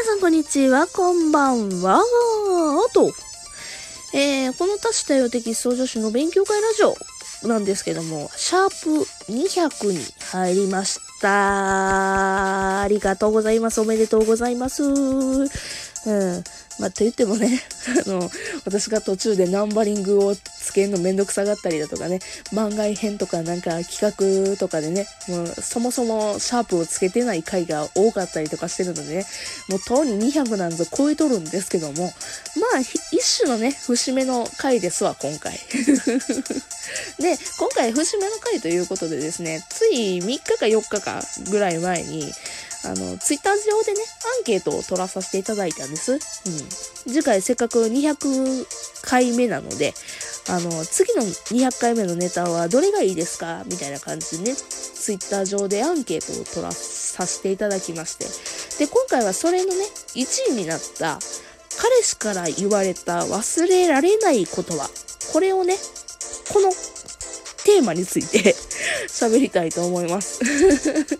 皆さんこんにちは、こんばんは。あと、えー、この多種多様的創造主の勉強会ラジオなんですけども、シャープ200に入りました。ありがとうございます。おめでとうございます。うん。まあ、と言ってもね、あの、私が途中でナンバリングをつけるのめんどくさがったりだとかね、番外編とかなんか企画とかでね、もうそもそもシャープをつけてない回が多かったりとかしてるのでね、もうとうに200なんぞ超えとるんですけども、まあ、一種のね、節目の回ですわ、今回。で、今回節目の回ということでですね、つい3日か4日かぐらい前に、あの、ツイッター上でね、アンケートを取らさせていただいたんです。うん。次回せっかく200回目なので、あの、次の200回目のネタはどれがいいですか？みたいな感じでね、ツイッター上でアンケートを取らさせていただきまして。で、今回はそれのね、1位になった、彼氏から言われた忘れられない言葉。これをね、このテーマについて 喋りたいと思います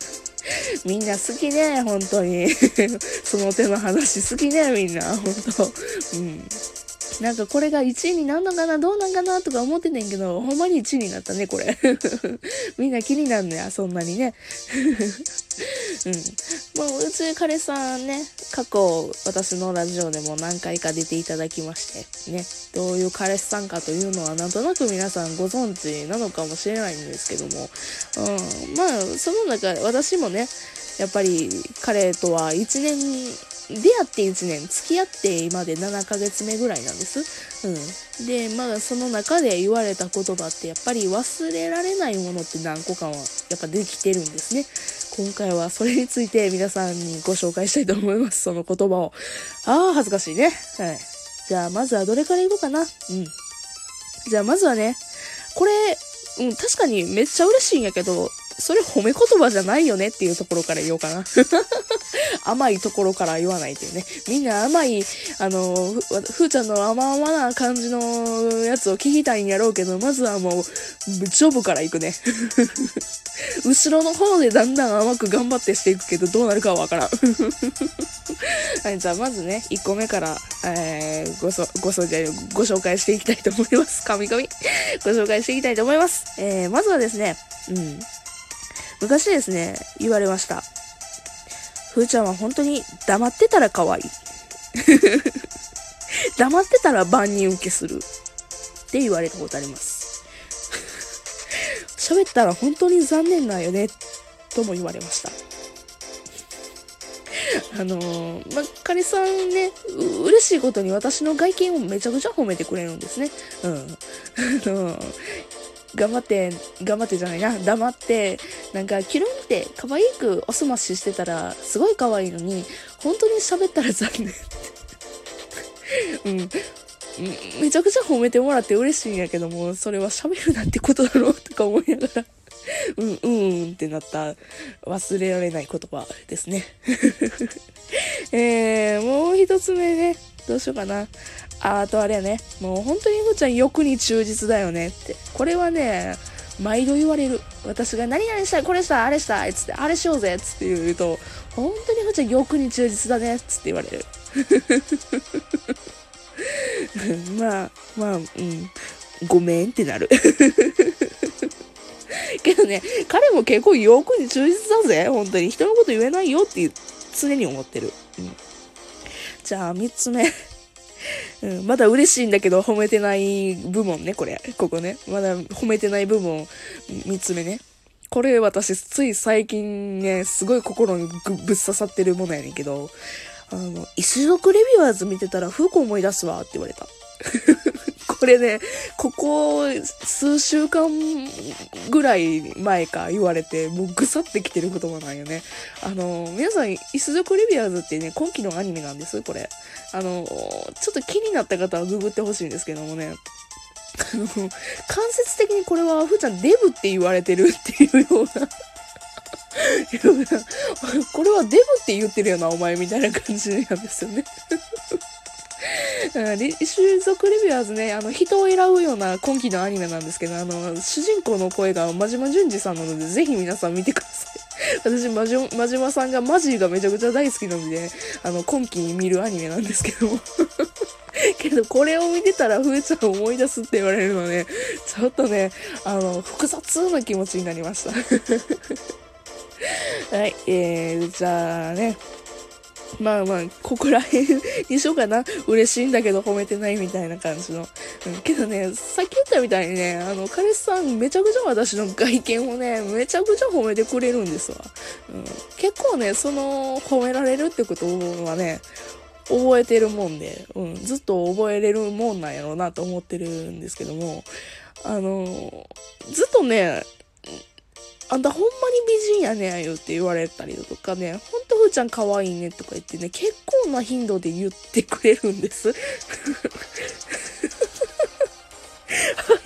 みんな好きね、本当に。その手の話好きね、みんな。本当。うん。なんかこれが1位になんのかなどうなんかなとか思ってんねんけど、ほんまに1位になったね、これ。みんな気になんのや、そんなにね。うん。もう、うち彼さんね、過去、私のラジオでも何回か出ていただきまして、ね、どういう彼氏さんかというのは、なんとなく皆さんご存知なのかもしれないんですけども、うん。まあ、その中、私もね、やっぱり彼とは1年出会って1年、付き合って今で7ヶ月目ぐらいなんです。うん。で、まあその中で言われた言葉ってやっぱり忘れられないものって何個かはやっぱできてるんですね。今回はそれについて皆さんにご紹介したいと思います。その言葉を。ああ、恥ずかしいね。はい。じゃあまずはどれからいこうかな。うん。じゃあまずはね、これ、うん、確かにめっちゃ嬉しいんやけど、それ褒め言葉じゃないよねっていうところから言おうかな。甘いところから言わないというね。みんな甘い、あの、ふ、ふーちゃんの甘々な感じのやつを聞きたいんやろうけど、まずはもう、ジョブから行くね。後ろの方でだんだん甘く頑張ってしていくけど、どうなるかはわからん。はい、じゃあまずね、1個目から、えー、ごそ、ごそじゃ、ご紹介していきたいと思います。神々。ご紹介していきたいと思います。えー、まずはですね、うん。昔ですね、言われました。ふーちゃんは本当に黙ってたら可愛い。黙ってたら万人受けする。って言われたことあります。喋ったら本当に残念なんよね。とも言われました。あのー、ま彼さんね、嬉しいことに私の外見をめちゃくちゃ褒めてくれるんですね。うん。あのー、頑張って、頑張ってじゃないな、黙って、なんか、キュルンって可愛くおすまししてたら、すごい可愛いのに、本当に喋ったら残念って。うん。めちゃくちゃ褒めてもらって嬉しいんやけども、それは喋るなってことだろうとか思いながら、うん、うんうんってなった忘れられない言葉ですね。えー、もう一つ目ね、どうしようかな。あ、とあれやね。もう本当にふーちゃん欲に忠実だよねって。これはね、毎度言われる。私が何々したい、これしたい、あれしたい、つって、あれしようぜ、つって言うと、本当にふちゃん欲に忠実だね、つって言われる。まあ、まあ、うん。ごめんってなる。けどね、彼も結構欲に忠実だぜ。本当に。人のこと言えないよって常に思ってる。うん。じゃあ、三つ目。うん、まだ嬉しいんだけど褒めてない部門ね、これ。ここね。まだ褒めてない部門、三つ目ね。これ私、つい最近ね、すごい心にぶっ刺さってるものやねんけど、あの、一族レビューアーズ見てたら風子思い出すわって言われた。これね、ここ数週間ぐらい前か言われて、もうぐさってきてる言葉なんよね。あの、皆さん、イス族レビアーズってね、今期のアニメなんです、これ。あの、ちょっと気になった方はググってほしいんですけどもね。あの、間接的にこれは、ふーちゃんデブって言われてるっていうような これはデブって言ってるよな、お前みたいな感じなんですよね 種族レビュアーズね、あの、人を選ぶような今期のアニメなんですけど、あの、主人公の声が真島淳二さんなので、ぜひ皆さん見てください。私、まじ、まじまさんがマジがめちゃくちゃ大好きなので、あの、今期見るアニメなんですけども。けど、これを見てたら、ふーちゃん思い出すって言われるのね、ちょっとね、あの、複雑な気持ちになりました。はい、えー、じゃあね、まあまあ、ここら辺にしようかな。嬉しいんだけど褒めてないみたいな感じの。うん、けどね、さっき言ったみたいにね、あの、彼氏さんめちゃくちゃ私の外見をね、めちゃくちゃ褒めてくれるんですわ。うん、結構ね、その、褒められるってことはね、覚えてるもんで、うん、ずっと覚えれるもんなんやろうなと思ってるんですけども、あの、ずっとね、あんたほんまに美人やねんよって言われたりだとかね、ほんとふーちゃん可愛いねとか言ってね、結構な頻度で言ってくれるんです。あ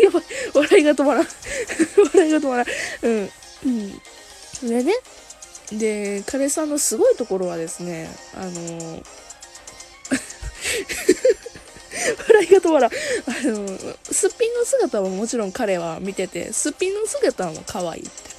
やばい、笑いが止まらん。笑いが止まらん。うん。うん。でね、で、彼さんのすごいところはですね、あのー、笑いが止まらん。あの、すっぴんの姿はもちろん彼は見てて、すっぴんの姿も可愛いって。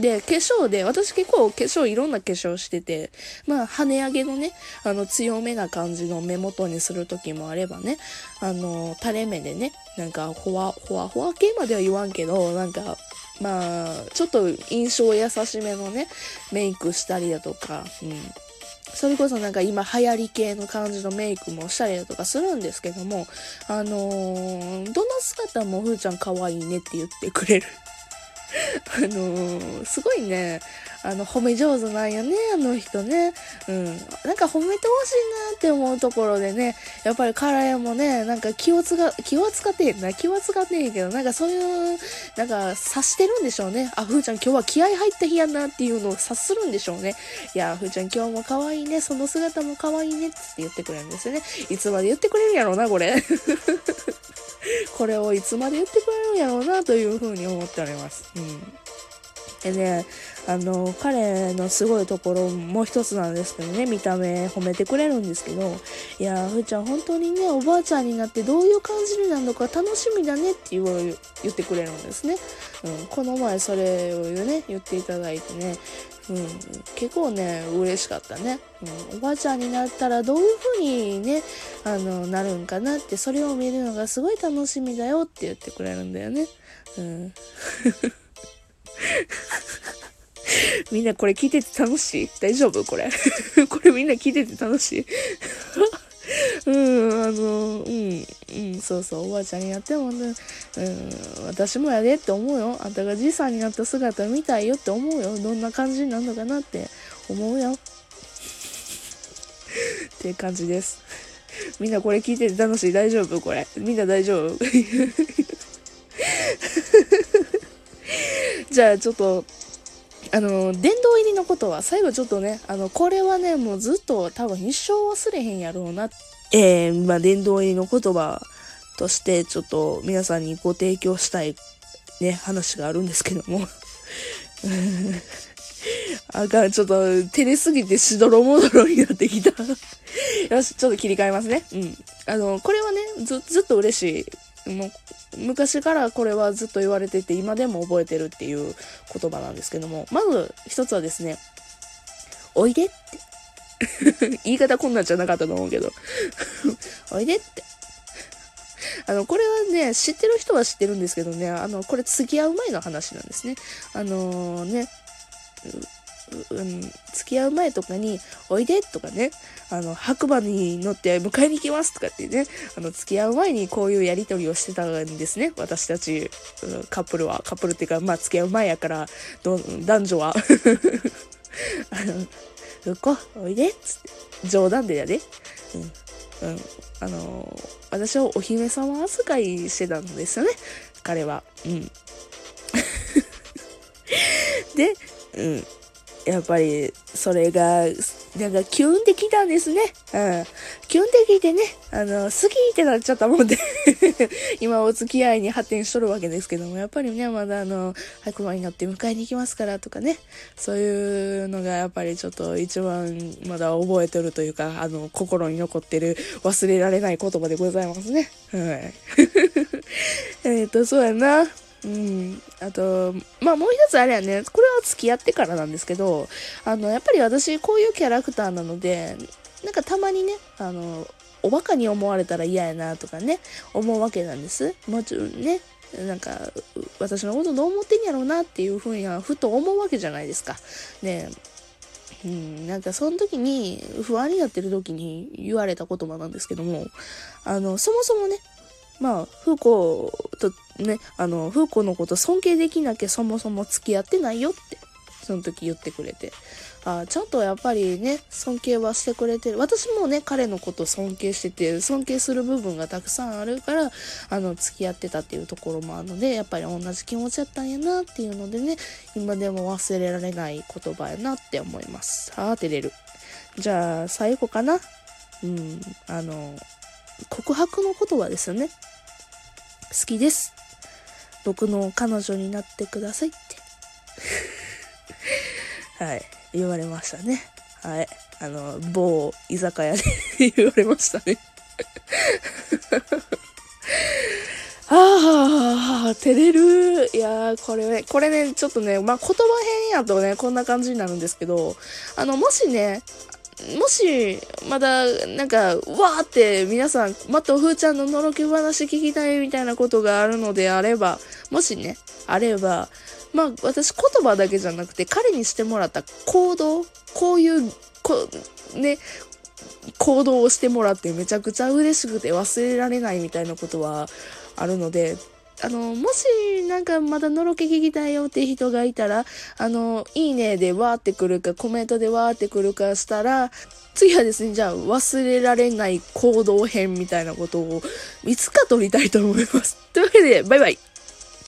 で、化粧で、私結構化粧いろんな化粧してて、まあ、跳ね上げのね、あの、強めな感じの目元にする時もあればね、あの、垂れ目でね、なんか、ほわ、ほわほわ系までは言わんけど、なんか、まあ、ちょっと印象優しめのね、メイクしたりだとか、うん。それこそなんか今流行り系の感じのメイクもしたりだとかするんですけども、あのー、どの姿もふーちゃん可愛いねって言ってくれるあのー、すごいね、あの、褒め上手なんやね、あの人ね。うん。なんか褒めてほしいなって思うところでね、やっぱり彼もね、なんか気をつが、気は使ってへんな、気は使ってへんけど、なんかそういう、なんか察してるんでしょうね。あ、ふーちゃん今日は気合入った日やなっていうのを察するんでしょうね。いや、ふーちゃん今日も可愛いね、その姿も可愛いねって言ってくれるんですよね。いつまで言ってくれるやろうな、これ。これをいつまで言ってくれやろうなというふうに思っております。うん。でね、あの、彼のすごいところも一つなんですけどね、見た目褒めてくれるんですけど、いやふーちゃん本当にね、おばあちゃんになってどういう感じになるのか楽しみだねって言言ってくれるんですね。うん、この前それをね、言っていただいてね、うん、結構ね、嬉しかったね。うん、おばあちゃんになったらどういう風にね、あの、なるんかなって、それを見るのがすごい楽しみだよって言ってくれるんだよね。うん。みんなこれ聞いてて楽しい？大丈夫？これ これみんな聞いてて楽しい？うん、あの、うん、うん、そうそう、おばあちゃんになってもね、うん、私もやでって思うよ。あんたがじいさんになった姿見たいよって思うよ。どんな感じになるのかなって思うよ。っていう感じです。みんなこれ聞いてて楽しい？大丈夫？これ。みんな大丈夫？じゃあちょっと、あの、殿堂入りのことは、最後ちょっとね、あの、これはね、もうずっと多分一生忘れへんやろうな。えー、まあ、殿堂入りの言葉として、ちょっと皆さんにご提供したい、ね、話があるんですけども。あかん、ちょっと、照れすぎてしどろもどろになってきたよし、ちょっと切り替えますね。うん。あの、これはね、ず、ずっと嬉しい。もう、昔からこれはずっと言われてて、今でも覚えてるっていう言葉なんですけども、まず一つはですね、おいでって 言い方こんなんじゃなかったと思うけど おいでって。あの、これはね、知ってる人は知ってるんですけどね、あの、これ付き合う前の話なんですね。あのー、ね、うん、付き合う前とかに、おいでとかね、あの、白馬に乗って迎えに行きますとかってね、あの、付き合う前にこういうやりとりをしてたんですね。私たち、カップルは。カップルっていうか、まあ、付き合う前やから、男女は。あの、うこ、おいでっつって。冗談でやで。うん。うん。あの私をお姫様扱いしてたんですよね。彼は。うん。で、うん。やっぱり、それが、なんか、キュンってきたんですね。うん。キュンってきてね、あの、好きってなっちゃったもんで 今お付き合いに発展しとるわけですけども、やっぱりね、まだあの、白馬に乗って迎えに行きますからとかね、そういうのがやっぱりちょっと一番まだ覚えてるというか、あの、心に残ってる忘れられない言葉でございますね。はい。えっと、そうやな。うん。あと、まあもう一つあれやね、これは付き合ってからなんですけど、あの、やっぱり私こういうキャラクターなので、なんかたまにね、あの、おバカに思われたら嫌やなとかね、思うわけなんです。もちろんね、なんか、私のことどう思ってんやろうなっていうふうにはふと思うわけじゃないですか。ねうん、なんかその時に不安になってる時に言われた言葉なんですけども、あの、そもそもね、まあ、風子とね、あの、風子のこと尊敬できなきゃそもそも付き合ってないよって、その時言ってくれて。あちゃんとやっぱりね、尊敬はしてくれてる。私もね、彼のこと尊敬してて、尊敬する部分がたくさんあるから、あの、付き合ってたっていうところもあるので、やっぱり同じ気持ちやったんやなっていうのでね、今でも忘れられない言葉やなって思います。あー、照れる。じゃあ、最後かな？うん、あの、告白の言葉ですよね。好きです。僕の彼女になってくださいって。はい。言われましたね。はい。あの、某居酒屋で言われましたね。ああ、照れる。いやー、これね、これね、ちょっとね、まあ、言葉編やとね、こんな感じになるんですけど、あの、もしね、もし、まだ、なんか、わーって皆さん、またおふーちゃんののろけ話聞きたいみたいなことがあるのであれば、もしね、あれば、まあ、私言葉だけじゃなくて、彼にしてもらった行動、こういう、こね、行動をしてもらってめちゃくちゃ嬉しくて忘れられないみたいなことはあるので、あの、もし、なんかまだのろけ聞きたいよって人がいたら、あの、いいねでわーってくるか、コメントでわーってくるかしたら、次はですね、じゃあ忘れられない行動編みたいなことをいつか撮りたいと思います。というわけで、バイバイ